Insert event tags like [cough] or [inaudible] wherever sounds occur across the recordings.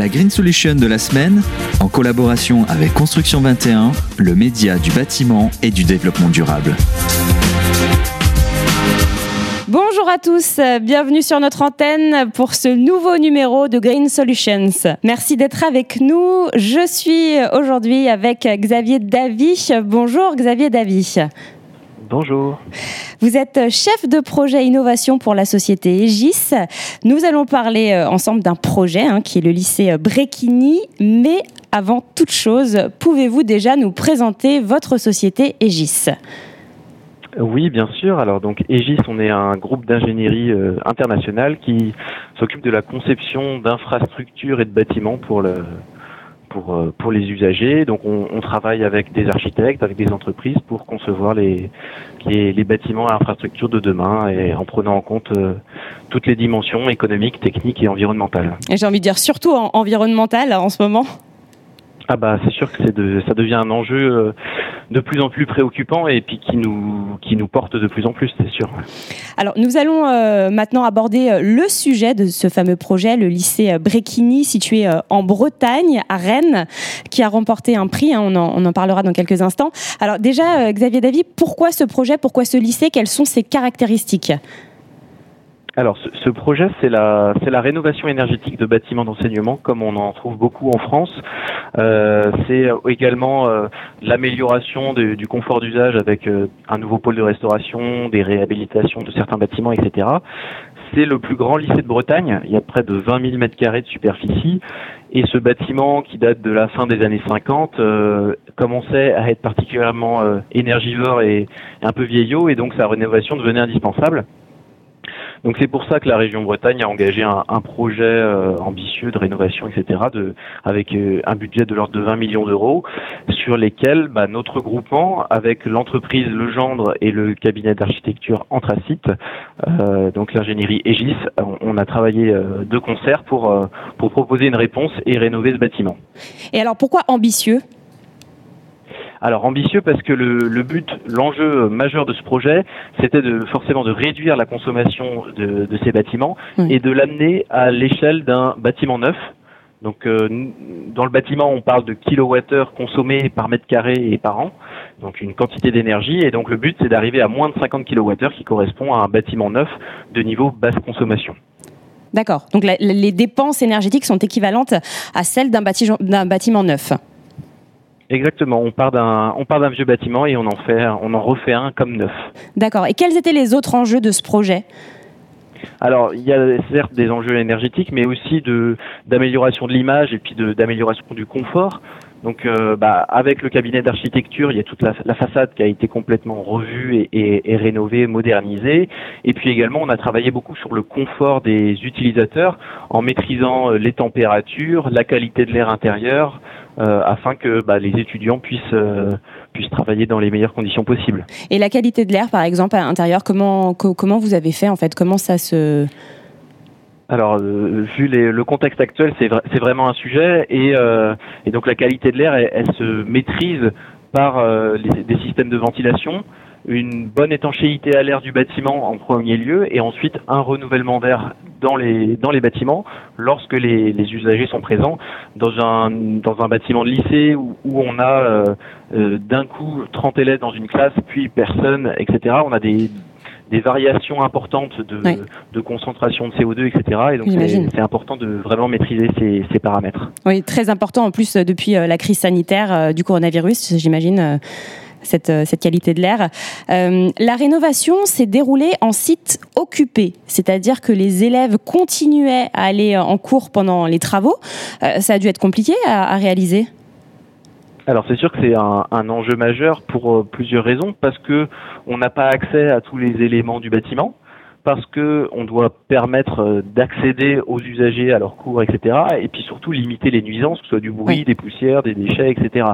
La Green Solution de la semaine, en collaboration avec Construction 21, le média du bâtiment et du développement durable. Bonjour à tous, bienvenue sur notre antenne pour ce nouveau numéro de Green Solutions. Merci d'être avec nous. Je suis aujourd'hui avec Xavier Davy. Bonjour Xavier Davy. Bonjour. Vous êtes chef de projet innovation pour la société Egis. Nous allons parler euh, ensemble d'un projet hein, qui est le lycée Bréquigny. Mais avant toute chose, pouvez-vous déjà nous présenter votre société Egis? Oui, bien sûr. Alors donc Egis, on est un groupe d'ingénierie euh, international qui s'occupe de la conception d'infrastructures et de bâtiments pour le, pour, euh, pour les usagers. Donc on, on, travaille avec des architectes, avec des entreprises pour concevoir les, les, les, bâtiments et infrastructures de demain et en prenant en compte euh, toutes les dimensions économiques, techniques et environnementales. Et j'ai envie de dire surtout en, environnemental en ce moment. Ah bah c'est sûr que de, ça devient un enjeu euh, de plus en plus préoccupant et puis qui nous qui nous porte de plus en plus, c'est sûr. Alors nous allons euh, maintenant aborder euh, le sujet de ce fameux projet, le lycée Bréquigny situé en Bretagne, à Rennes, qui a remporté un prix. Hein, on, en, on, en, parlera dans quelques instants. Alors déjà, Xavier Davy, pourquoi ce projet Pourquoi ce lycée? Quelles sont ses caractéristiques? Alors, ce, projet, c'est la, rénovation énergétique de bâtiments d'enseignement, comme on en trouve beaucoup en France. Euh, c'est également euh, l'amélioration du confort d'usage avec euh, un nouveau pôle de restauration, des réhabilitations de certains bâtiments, etc. C'est le plus grand lycée de Bretagne. Il y a près de 20 000 mètres carrés de superficie. Et ce bâtiment, qui date de la fin des années 50, euh, commençait à être particulièrement énergivore et un peu vieillot, et donc sa rénovation devenait indispensable. Donc c'est pour ça que la région Bretagne a engagé un, projet euh, ambitieux de rénovation, etc., avec euh, un budget de l'ordre de 20 millions d'euros, sur lesquels bah, notre groupement, avec l'entreprise Legendre et le cabinet d'architecture Anthracite, euh, donc l'ingénierie Egis, on, a travaillé de concert pour proposer une réponse et rénover ce bâtiment. Et alors pourquoi ambitieux? Alors ambitieux parce que le, le but, l'enjeu majeur de ce projet, c'était de forcément de réduire la consommation de, de ces bâtiments et de l'amener à l'échelle d'un bâtiment neuf. Donc euh, dans le bâtiment, on parle de kilowattheures consommés par mètre carré et par an, donc une quantité d'énergie. Et donc le but, c'est d'arriver à moins de 50 kilowattheures, qui correspond à un bâtiment neuf de niveau basse consommation. D'accord. Donc la, les dépenses énergétiques sont équivalentes à celles d'un bâtiment, bâtiment neuf. Exactement. On part d'un, on part d'un vieux bâtiment et on en fait, on en refait un comme neuf. D'accord. Et quels étaient les autres enjeux de ce projet? Alors, il y a certes des enjeux énergétiques, mais aussi de d'amélioration de l'image et puis d'amélioration du confort. Donc, euh, bah, avec le cabinet d'architecture, il y a toute la, façade qui a été complètement revue et, rénovée, modernisée. Et puis également, on a travaillé beaucoup sur le confort des utilisateurs en maîtrisant euh, les températures, la qualité de l'air intérieur, euh, afin que bah, les étudiants puissent euh, puissent travailler dans les meilleures conditions possibles. Et la qualité de l'air, par exemple, à l'intérieur, comment co comment vous avez fait en fait? Comment ça se alors, euh, vu les, le contexte actuel, c'est vra vraiment un sujet et, euh, et, donc la qualité de l'air, elle, elle, se maîtrise par euh, des systèmes de ventilation, une bonne étanchéité à l'air du bâtiment en premier lieu et ensuite un renouvellement d'air dans les dans les bâtiments lorsque les, les, usagers sont présents dans un dans un bâtiment de lycée où, où on a euh, euh, d'un coup 30 élèves dans une classe puis personne etc on a des des variations importantes de, oui. de, concentration de CO2, etc. Et donc c'est important de vraiment maîtriser ces, ces, paramètres. Oui, très important en plus depuis la crise sanitaire du coronavirus, j'imagine. Cette, cette, qualité de l'air. Euh, la rénovation s'est déroulée en site occupé, c'est-à-dire que les élèves continuaient à aller en cours pendant les travaux. Euh, ça a dû être compliqué à, à réaliser? Alors c'est sûr que c'est un, un, enjeu majeur pour euh, plusieurs raisons, parce que on n'a pas accès à tous les éléments du bâtiment, parce que on doit permettre euh, d'accéder aux usagers à leurs cours, etc. Et puis surtout limiter les nuisances, que ce soit du bruit, oui. des poussières, des déchets, etc.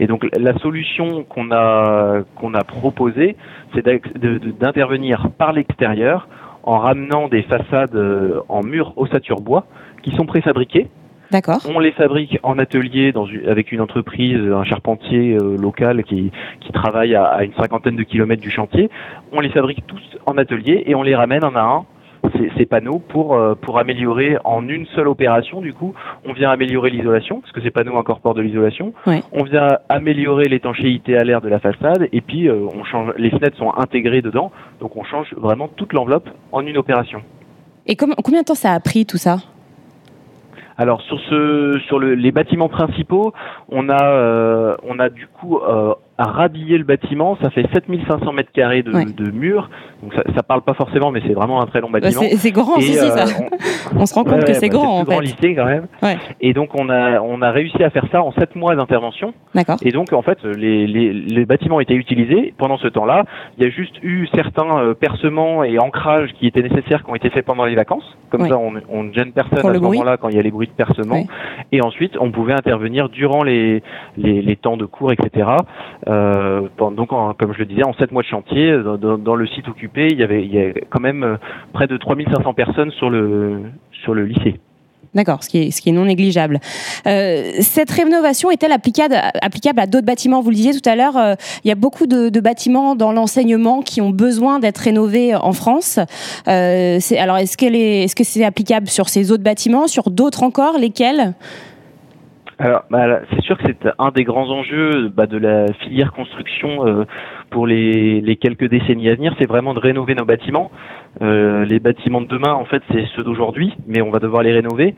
Et donc la solution qu'on a qu'on a proposée, c'est d'intervenir par l'extérieur en ramenant des façades euh, en mur ossature bois qui sont préfabriquées D'accord. On les fabrique en atelier dans une, avec une entreprise, un charpentier euh, local qui, qui travaille à, à, une cinquantaine de kilomètres du chantier. On les fabrique tous en atelier et on les ramène un à un ces, panneaux pour, euh, pour améliorer en une seule opération. Du coup, on vient améliorer l'isolation, parce que ces panneaux incorporent de l'isolation. On vient améliorer l'étanchéité à l'air de la façade, et puis euh, on change, les fenêtres sont intégrées dedans, donc on change vraiment toute l'enveloppe en une opération. Et combien de temps ça a pris tout ça? Alors sur ce, sur le, les bâtiments principaux, on a, euh, on a du coup euh, à rhabiller le bâtiment. Ça fait 7500 mètres carrés de, de murs. Donc ça, ça parle pas forcément, mais c'est vraiment un très long bah, bâtiment. c'est grand, si, ça. Euh, [laughs] on, se rend compte que c'est bah, grand en grand lycée quand même. Et donc on a, on a réussi à faire ça en 7 mois d'intervention. D'accord. Et donc en fait, les, les, les bâtiments étaient utilisés. Pendant ce temps-là, il y a juste eu certains euh, percements et ancrages qui étaient nécessaires, qui ont été faits pendant les vacances. Comme ça, on, ne gêne personne à ce moment-là quand il y a les bruits de percement. Et ensuite, on pouvait intervenir durant les, les, temps de cours, etc. Euh, donc, comme je le disais, en sept mois de chantier, dans, le site occupé, il y avait, quand même euh, près de 3500 personnes sur le, sur le lycée. D'accord, ce qui est, ce qui est non négligeable. Euh, cette rénovation est-elle applicable, applicable à d'autres bâtiments? Vous le disiez tout à l'heure, il y a beaucoup de, bâtiments dans l'enseignement qui ont besoin d'être rénovés en France. alors, est-ce, est-ce que c'est applicable sur ces autres bâtiments, sur d'autres encore Lesquels? Alors, bah, c'est sûr que c'est un des grands enjeux bah, de la filière construction euh, pour les, les, quelques décennies à venir, c'est vraiment de rénover nos bâtiments. Euh, les bâtiments de demain, en fait, c'est ceux d'aujourd'hui, mais on va devoir les rénover.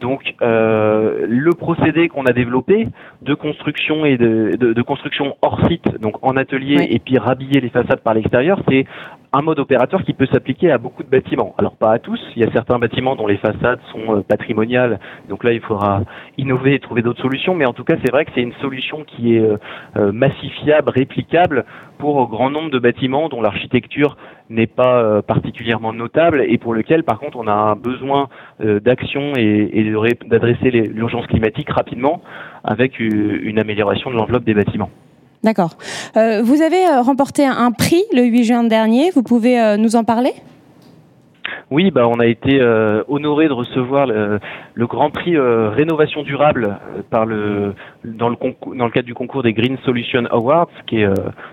Donc, euh, le procédé qu'on a développé de construction et de, de, de, construction hors site, donc en atelier, et puis rhabiller les façades par l'extérieur, c'est un mode opérateur qui peut s'appliquer à beaucoup de bâtiments. Alors pas à tous, il y a certains bâtiments dont les façades sont euh, patrimoniales, donc là il faudra innover et trouver d'autres solutions, mais en tout cas c'est vrai que c'est une solution qui est euh, euh, massifiable, réplicable pour un grand nombre de bâtiments dont l'architecture n'est pas particulièrement notable et pour lequel par contre on a un besoin d'action et, d'adresser l'urgence climatique rapidement avec une amélioration de l'enveloppe des bâtiments. D'accord. Euh, vous avez euh, remporté un prix le 8 juin dernier. Vous pouvez euh, nous en parler? Oui, bah, on a été honoré de recevoir le, grand prix rénovation durable par le dans le cadre du concours des Green Solution Awards qui est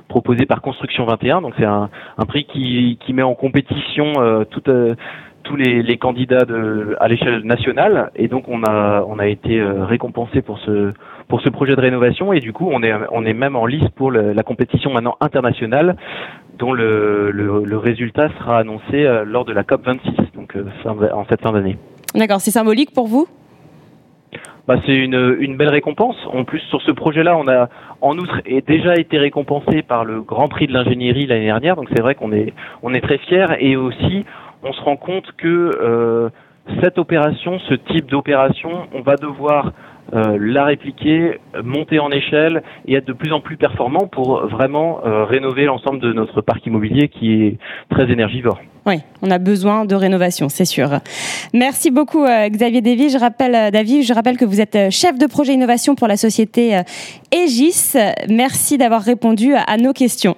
proposé par Construction 21. Donc c'est un, un, prix qui, qui met en compétition toute tous les, les, candidats de, à l'échelle nationale et donc on a on a été récompensé pour ce pour ce projet de rénovation et du coup on est on est même en lice pour la compétition maintenant internationale dont le, le, résultat sera annoncé euh, lors de la COP 26 donc euh, en cette fin d'année. D'accord, c'est symbolique pour vous? Bah, c'est une, une belle récompense. En plus, sur ce projet-là, on a en outre déjà été récompensé par le Grand Prix de l'ingénierie l'année dernière. Donc c'est vrai qu'on est on est très fiers et aussi on se rend compte que euh, cette opération, ce type d'opération, on va devoir euh, la répliquer, monter en échelle et être de plus en plus performant pour vraiment euh, rénover l'ensemble de notre parc immobilier qui est très énergivore. Oui, on a besoin de rénovation, c'est sûr. Merci beaucoup Xavier Davy. Je rappelle, David, je rappelle que vous êtes chef de projet innovation pour la société Aegis. Merci d'avoir répondu à nos questions.